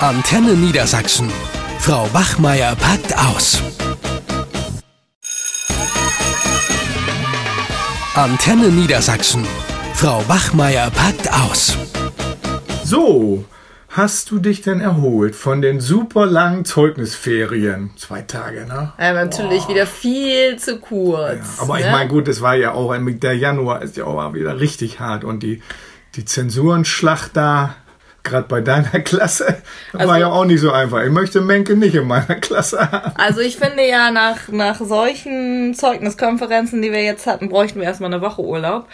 Antenne Niedersachsen. Frau Wachmeier packt aus. Antenne Niedersachsen. Frau Wachmeier packt aus. So, hast du dich denn erholt von den super langen Zeugnisferien? Zwei Tage, ne? Ja, natürlich wieder viel zu kurz. Ja, aber ne? ich meine, gut, es war ja auch, der Januar ist ja auch wieder richtig hart und die, die Zensurenschlacht da, gerade bei deiner Klasse, Also- war ja auch nicht so einfach. Ich möchte Menke nicht in meiner Klasse haben. Also ich finde ja, nach, nach solchen Zeugniskonferenzen, die wir jetzt hatten, bräuchten wir erstmal eine Woche Urlaub.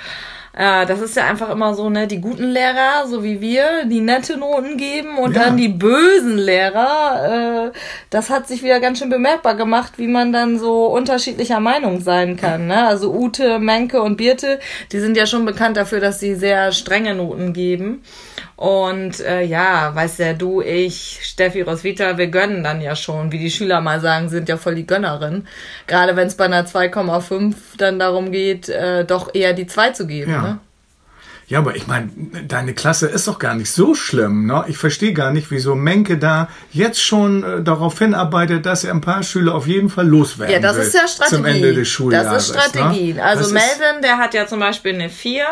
Äh, das ist ja einfach immer so, ne, die guten Lehrer, so wie wir, die nette Noten geben und Ja. dann die bösen Lehrer. Äh, das hat sich wieder ganz schön bemerkbar gemacht, wie man dann so unterschiedlicher Meinung sein kann. Ne? Also Ute, Menke und Birte, die sind ja schon bekannt dafür, dass sie sehr strenge Noten geben. Und äh, ja, weißt ja, du, ich, Steffi Roswitha, wir gönnen dann ja schon, wie die Schüler mal sagen, sind ja voll die Gönnerin. Gerade wenn es bei einer 2,5 dann darum geht, äh, doch eher die 2 zu geben. Ja. Ne? Ja, aber ich meine, deine Klasse ist doch gar nicht so schlimm. Ne? Ich verstehe gar nicht, wieso Menke da jetzt schon äh, darauf hinarbeitet, dass er ein paar Schüler auf jeden Fall loswerden Ja, das will ist ja Strategie. Zum Ende des Schuljahres. Das ist Strategie. Ne? Also Das Melvin, der hat ja zum Beispiel eine 4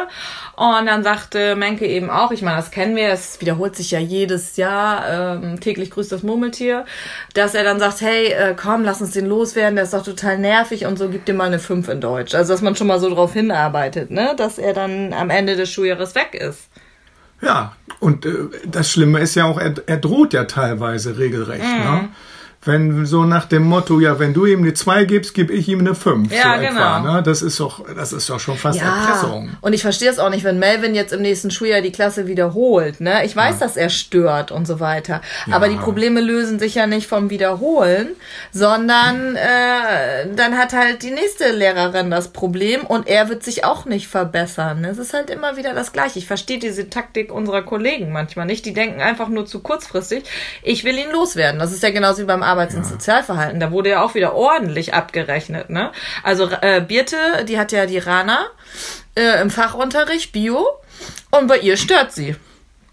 und dann sagte Menke eben auch, ich meine, das kennen wir, es wiederholt sich ja jedes Jahr, ähm, täglich grüßt das Murmeltier, dass er dann sagt, hey, äh, komm, lass uns den loswerden, der ist doch total nervig und so, gib dir mal eine 5 in Deutsch. Also, dass man schon mal so drauf hinarbeitet, ne, dass er dann am Ende des Schuljahres weg ist. Ja, und äh, das Schlimme ist ja auch, er, er droht ja teilweise regelrecht. Mhm. Ne? Wenn so nach dem Motto, ja, wenn du ihm eine 2 gibst, gebe ich ihm eine 5. Ja, so etwa, genau. ne? Das ist doch, das ist doch schon fast Erpressung. Und ich verstehe es auch nicht, wenn Melvin jetzt im nächsten Schuljahr die Klasse wiederholt. Ne? Ich weiß, dass er stört und so weiter. Aber die Probleme lösen sich ja nicht vom Wiederholen, sondern äh, dann hat halt die nächste Lehrerin das Problem und er wird sich auch nicht verbessern. Es ist halt immer wieder das Gleiche. Ich verstehe diese Taktik unserer Kollegen manchmal nicht. Die denken einfach nur zu kurzfristig. Ich will ihn loswerden. Das ist ja genauso wie beim Arbeits- und Sozialverhalten. Da wurde ja auch wieder ordentlich abgerechnet. Ne? Also äh, Birte, die hat ja die Rana äh, im Fachunterricht Bio und bei ihr stört sie.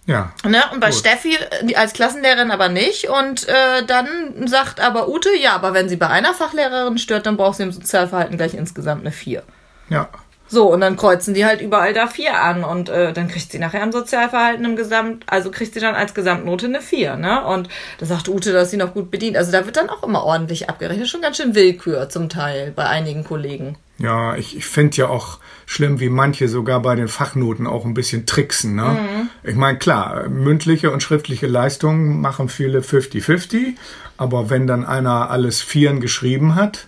Ja. Ne? Und bei Gut. Steffi äh, als Klassenlehrerin aber nicht. Und äh, dann sagt aber Ute, ja, aber wenn sie bei einer Fachlehrerin stört, dann braucht sie im Sozialverhalten gleich insgesamt eine 4. Ja. So, und dann kreuzen die halt überall da 4 an und äh, dann kriegt sie nachher im Sozialverhalten im Gesamt, also kriegt sie dann als Gesamtnote eine 4, ne? Und da sagt Ute, dass sie noch gut bedient. Also da wird dann auch immer ordentlich abgerechnet. Schon ganz schön Willkür zum Teil bei einigen Kollegen. Ja, ich, ich finde ja auch schlimm, wie manche sogar bei den Fachnoten auch ein bisschen tricksen. Ne? Mhm. Ich meine, klar, mündliche und schriftliche Leistungen machen viele 50-50, aber wenn dann einer alles Vieren geschrieben hat,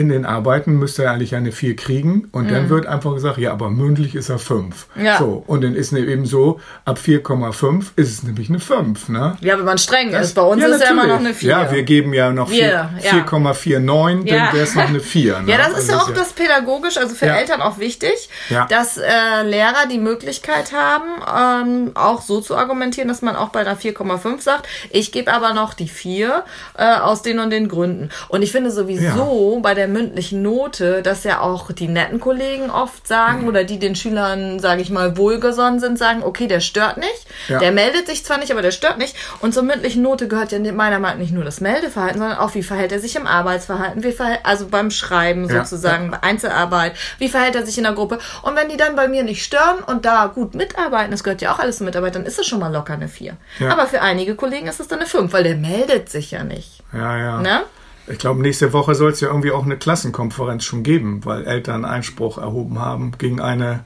in den Arbeiten müsste er eigentlich eine 4 kriegen und dann wird einfach gesagt, ja, aber mündlich ist er 5. Mhm. Ja. So, und dann ist ne eben so, ab 4,5 ist es nämlich eine 5. Ne? Ja, wenn man streng ist. Bei uns ja, ist ja immer noch natürlich. eine 4. Ja, wir geben ja noch Wir, vier- ja. 4,49, Ja. dann wäre es noch eine 4. Ne? Ja, das ist Also ja auch das pädagogisch, also für. Eltern auch wichtig, dass äh, Lehrer die Möglichkeit haben, ähm, auch so zu argumentieren, dass man auch bei einer 4,5 sagt, ich gebe aber noch die 4 äh, aus den und den Gründen. Und ich finde sowieso bei der mündlichen Note, dass ja auch die netten Kollegen oft sagen oder die den Schülern, sage ich mal, wohlgesonnen sind, sagen, okay, der stört nicht, Ja. der meldet sich zwar nicht, aber der stört nicht. Und zur mündlichen Note gehört ja meiner Meinung nach nicht nur das Meldeverhalten, sondern auch, wie verhält er sich im Arbeitsverhalten, wie verhält, also beim Schreiben Ja, sozusagen, bei Einzelarbeit, wie verhält er sich in der Gruppe. Und wenn die dann bei mir nicht stören und da gut mitarbeiten, das gehört ja auch alles zur Mitarbeit, dann ist es schon mal locker eine 4. Ja. Aber für einige Kollegen ist es dann eine 5, weil der meldet sich ja nicht. Ja, ja. Ne? Ich glaube, nächste Woche soll es ja irgendwie auch eine Klassenkonferenz schon geben, weil Eltern Einspruch erhoben haben gegen eine,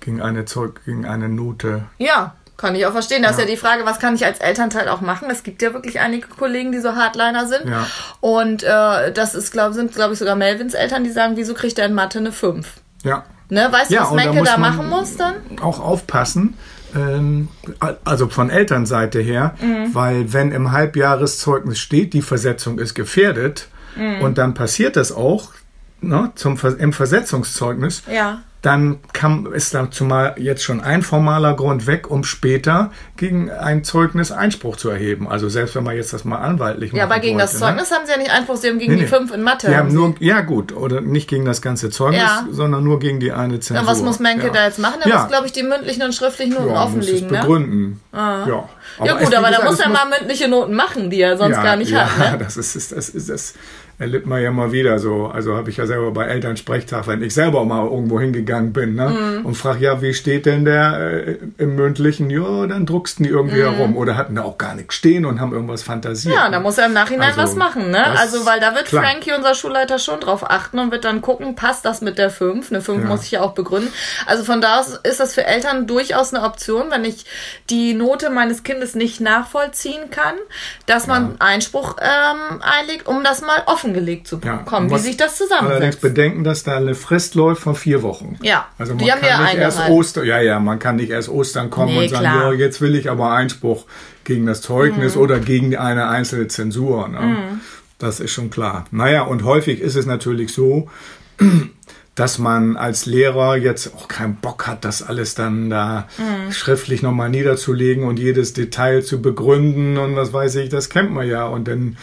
gegen eine Zeug, gegen eine Note. Ja, kann ich auch verstehen. Da ist ja die Frage, was kann ich als Elternteil auch machen? Es gibt ja wirklich einige Kollegen, die so Hardliner sind. Ja. Und äh, das ist, glaub, sind, glaube ich, sogar Melvins Eltern, die sagen, wieso kriegt er in Mathe eine 5? Ja. Ne? Weißt Ja, du, was da Menke da man- machen muss dann? Auch aufpassen, ähm, also von Elternseite her, Mhm. weil wenn im Halbjahreszeugnis steht, die Versetzung ist gefährdet Mhm. und dann passiert das auch ne, zum, im Versetzungszeugnis, Ja. Dann kann, ist da zumal jetzt schon ein formaler Grund weg, um später gegen ein Zeugnis Einspruch zu erheben. Also selbst wenn man jetzt das mal anwaltlich macht. Ja, aber gegen wollte, das Zeugnis ne? haben sie ja nicht Einspruch, sie haben gegen nee, die fünf in Mathe. Die haben nur, ja gut, oder nicht gegen das ganze Zeugnis, ja. sondern nur gegen die eine Zensur. Ja, was muss Menke ja. da jetzt machen? Er ja. muss, glaube ich, die mündlichen und schriftlichen Noten ja, offenlegen, muss es begründen. ne? Ja. Aber ja gut, aber da muss er mal mündliche Noten machen, die er sonst gar nicht ja, hat. Ne? das ist, das ist, das erlebt man ja mal wieder so. Also habe ich ja selber bei Elternsprechtag, wenn ich selber mal irgendwo hingegangen bin ne? Mhm. und frage, ja, wie steht denn der äh, im mündlichen? Ja, dann drucksten die irgendwie mhm. herum oder hatten da auch gar nichts stehen und haben irgendwas fantasiert. Ja, da muss er im Nachhinein also, was machen. Ne? Also, weil da wird klar. Frankie, unser Schulleiter, schon drauf achten und wird dann gucken, passt das mit der 5? Eine 5 ja. muss ich ja auch begründen. Also von da aus ist das für Eltern durchaus eine Option, wenn ich die Note meines Kindes nicht nachvollziehen kann, dass man ja. Einspruch ähm, einlegt, um das mal offen offengelegt zu bekommen, ja, wie sich das zusammensetzt. Allerdings bedenken, dass da eine Frist läuft von vier Wochen. Ja, also man die kann nicht erst Ostern, ja, ja, man kann nicht erst Ostern kommen nee, und sagen, ja, jetzt will ich aber Einspruch gegen das Zeugnis mhm. oder gegen eine einzelne Zensur. Ne? Mhm. Das ist schon klar. Naja, und häufig ist es natürlich so, dass man als Lehrer jetzt auch keinen Bock hat, das alles dann da mhm. schriftlich nochmal niederzulegen und jedes Detail zu begründen und was weiß ich, das kennt man ja. Und dann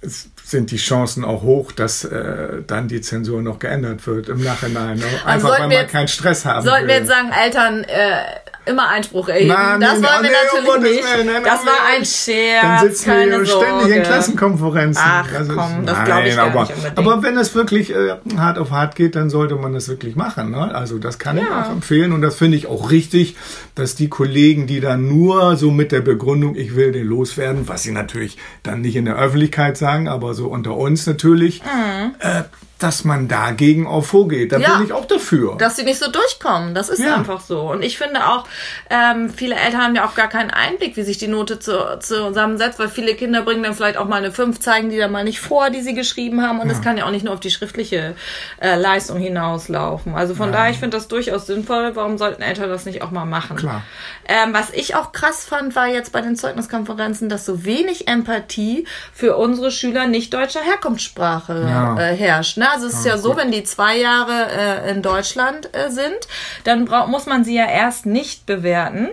sind die Chancen auch hoch, dass äh, dann die Zensur noch geändert wird im Nachhinein. Ne? Einfach weil man jetzt, keinen Stress haben Sollten will. wir jetzt sagen, Eltern äh, immer Einspruch erheben. Nein, das wollen wir nee, natürlich nicht. Nein, nein, das war ein Scherz. Dann sitzen keine wir Sorge. ständig in Klassenkonferenzen. Ach das komm, das glaube ich aber, nicht unbedingt. Aber wenn es wirklich äh, hart auf hart geht, dann sollte man das wirklich machen. Ne? Also das kann ja. ich auch empfehlen und das finde ich auch richtig, dass die Kollegen, die dann nur so mit der Begründung, ich will den loswerden, was sie natürlich dann nicht in der Öffentlichkeit sagen, aber so unter uns natürlich, mhm. äh, dass man dagegen auch vorgeht. Da ja, bin ich auch dafür. Dass sie nicht so durchkommen. Das ist ja. einfach so. Und ich finde auch, ähm, viele Eltern haben ja auch gar keinen Einblick, wie sich die Note zu, zusammensetzt, weil viele Kinder bringen dann vielleicht auch mal eine 5, zeigen die dann mal nicht vor, die sie geschrieben haben. Und ja. das kann ja auch nicht nur auf die schriftliche äh, Leistung hinauslaufen. Also von daher, ich finde das durchaus sinnvoll. Warum sollten Eltern das nicht auch mal machen? Klar. Ähm, was ich auch krass fand, war jetzt bei den Zeugniskonferenzen, dass so wenig Empathie für unsere Schüler nicht deutscher Herkunftssprache äh, herrscht. Ne? Also es ist ja, so, wenn die zwei Jahre äh, in Deutschland äh, sind, dann muss man sie ja erst nicht bewerten.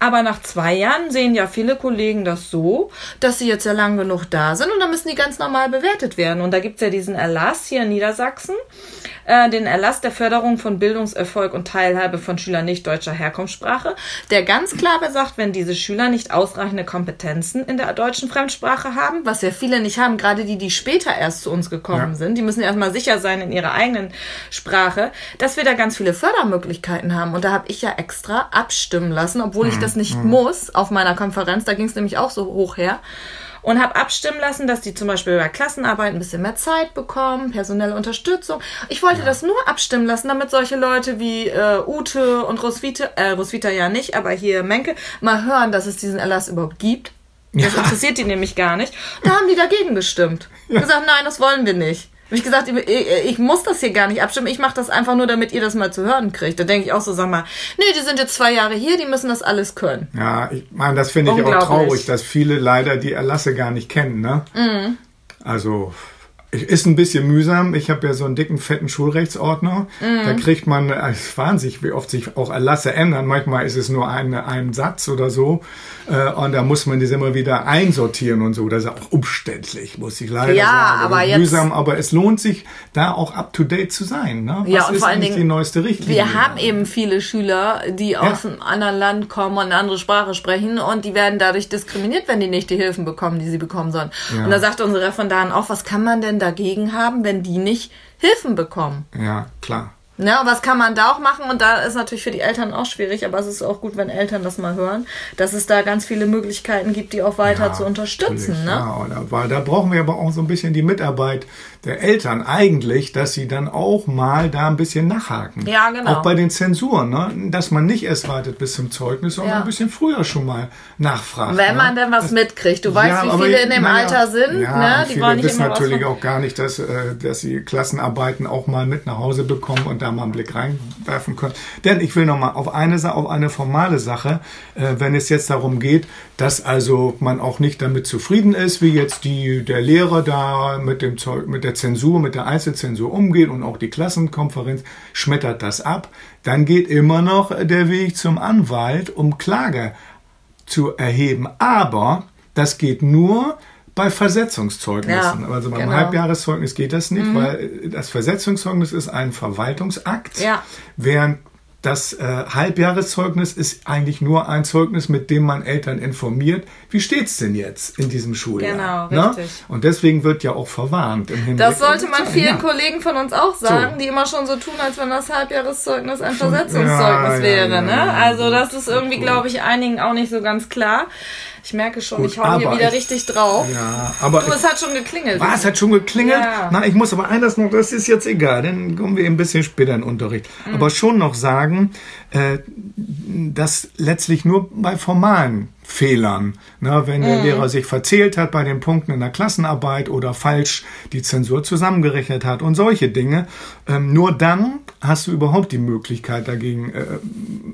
Aber nach zwei Jahren sehen ja viele Kollegen das so, dass sie jetzt ja lang genug da sind und dann müssen die ganz normal bewertet werden. Und da gibt's ja diesen Erlass hier in Niedersachsen, äh, den Erlass der Förderung von Bildungserfolg und Teilhabe von Schülern nicht deutscher Herkunftssprache, der ganz klar besagt, wenn diese Schüler nicht ausreichende Kompetenzen in der deutschen Fremdsprache haben, was ja viele nicht haben, gerade die, die später erst zu uns gekommen ja. sind, die müssen erstmal sicher sein in ihrer eigenen Sprache, dass wir da ganz viele Fördermöglichkeiten haben. Und da habe ich ja extra abstimmen lassen, obwohl ich mhm. das nicht mhm. muss auf meiner Konferenz, da ging es nämlich auch so hoch her und habe abstimmen lassen, dass die zum Beispiel bei Klassenarbeit ein bisschen mehr Zeit bekommen, personelle Unterstützung. Ich wollte ja. das nur abstimmen lassen, damit solche Leute wie äh, Ute und Roswitha, äh, Roswitha ja nicht, aber hier Menke, mal hören, dass es diesen Erlass überhaupt gibt. Das ja. interessiert die nämlich gar nicht. Da haben die dagegen gestimmt. Ja. Gesagt, nein, das wollen wir nicht. Habe ich gesagt, ich, muss das hier gar nicht abstimmen. Ich mache das einfach nur, damit ihr das mal zu hören kriegt. Da denke ich auch so, sag mal, nee, die sind jetzt zwei Jahre hier, die müssen das alles können. Ja, ich meine, das finde ich auch traurig, dass viele leider die Erlasse gar nicht kennen. Ne? Mhm. Also ist ein bisschen mühsam. Ich habe ja so einen dicken, fetten Schulrechtsordner. Mhm. Da kriegt man, es ist wahnsinnig, wie oft sich auch Erlasse ändern. Manchmal ist es nur ein, ein Satz oder so. Äh, und da muss man das immer wieder einsortieren und so. Das ist auch umständlich, muss ich leider ja, sagen. Aber jetzt, mühsam, aber es lohnt sich, da auch up to date zu sein. Ne? Was ja, und vor allen Dingen, die neueste Richtlinie? Wir haben eben viele Schüler, die ja. aus einem anderen Land kommen und eine andere Sprache sprechen und die werden dadurch diskriminiert, wenn die nicht die Hilfen bekommen, die sie bekommen sollen. Ja. Und da sagt unsere Referendarin auch, was kann man denn dagegen haben, wenn die nicht Hilfen bekommen? Ja, klar. Ja, was kann man da auch machen? Und da ist natürlich für die Eltern auch schwierig, aber es ist auch gut, wenn Eltern das mal hören, dass es da ganz viele Möglichkeiten gibt, die auch weiter ja, zu unterstützen. Ne? Ja, weil da brauchen wir aber auch so ein bisschen die Mitarbeit der Eltern eigentlich, dass sie dann auch mal da ein bisschen nachhaken. Ja, genau. Auch bei den Zensuren, ne? dass man nicht erst wartet bis zum Zeugnis, sondern ja. ein bisschen früher schon mal nachfragt. Wenn ne? man denn was das, mitkriegt. Du weißt, wie viele in dem naja, Alter sind. Ja, ne? Die viele wollen nicht wissen natürlich auch gar nicht, dass, äh, dass sie Klassenarbeiten auch mal mit nach Hause bekommen und da mal einen Blick reinwerfen können. Denn ich will noch mal auf eine, auf eine formale Sache, äh, wenn es jetzt darum geht, dass also man auch nicht damit zufrieden ist, wie jetzt die, der Lehrer da mit dem Zeug, mit der Zensur, mit der Einzelzensur umgeht und auch die Klassenkonferenz schmettert das ab, dann geht immer noch der Weg zum Anwalt, um Klage zu erheben. Aber das geht nur, bei Versetzungszeugnissen. Ja, also beim genau. Halbjahreszeugnis geht das nicht, mhm. weil das Versetzungszeugnis ist ein Verwaltungsakt, ja. während das äh, Halbjahreszeugnis ist eigentlich nur ein Zeugnis, mit dem man Eltern informiert, wie steht's denn jetzt in diesem Schuljahr? Genau, richtig. Na? Und deswegen wird ja auch verwarnt im Hinblick. Das sollte man vielen ja. Kollegen von uns auch sagen, so. die immer schon so tun, als wenn das Halbjahreszeugnis ein Versetzungszeugnis ja, wäre. Ne? Also das ist irgendwie, glaube ich, einigen auch nicht so ganz klar. Ich merke schon, Gut, ich hau hier wieder ich, richtig drauf. Ja, aber du, es hat schon geklingelt. Was, es hat schon geklingelt? Ja. Na, ich muss aber eines noch, das ist jetzt egal, dann kommen wir ein bisschen später in den Unterricht. Mhm. Aber schon noch sagen, äh, dass letztlich nur bei formalen Fehlern. Ne, wenn der mhm. Lehrer sich verzählt hat bei den Punkten in der Klassenarbeit oder falsch die Zensur zusammengerechnet hat und solche Dinge, ähm, nur dann hast du überhaupt die Möglichkeit dagegen, äh,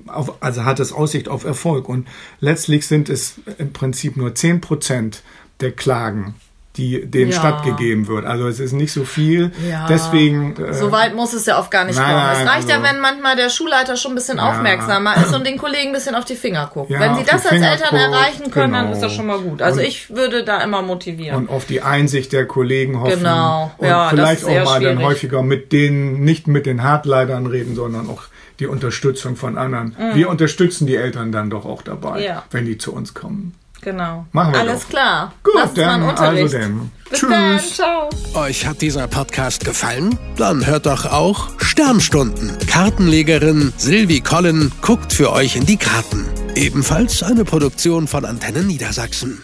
auf, also hat es Aussicht auf Erfolg. Und letztlich sind es im Prinzip nur zehn Prozent der Klagen, die denen ja. stattgegeben wird. Also es ist nicht so viel. Ja. Deswegen. Äh, so weit muss es ja oft gar nicht nein, kommen. Es reicht also, ja, wenn manchmal der Schulleiter schon ein bisschen ja. aufmerksamer ist und den Kollegen ein bisschen auf die Finger guckt. wenn sie das als Eltern guckt, erreichen können, genau. dann ist das schon mal gut. Also und, ich würde da immer motivieren. Und auf die Einsicht der Kollegen hoffen. Genau. Und ja, vielleicht auch mal schwierig. dann häufiger mit denen, nicht mit den Hartleitern reden, sondern auch die Unterstützung von anderen. Mhm. Wir unterstützen die Eltern dann doch auch dabei, wenn die zu uns kommen. Genau. Machen wir Alles doch. klar. Gut, Lass dann, also dann. Bis Tschüss. Dann, ciao. Euch hat dieser Podcast gefallen? Dann hört doch auch Sternstunden. Kartenlegerin Silvi Collin guckt für euch in die Karten. Ebenfalls eine Produktion von Antennen Niedersachsen.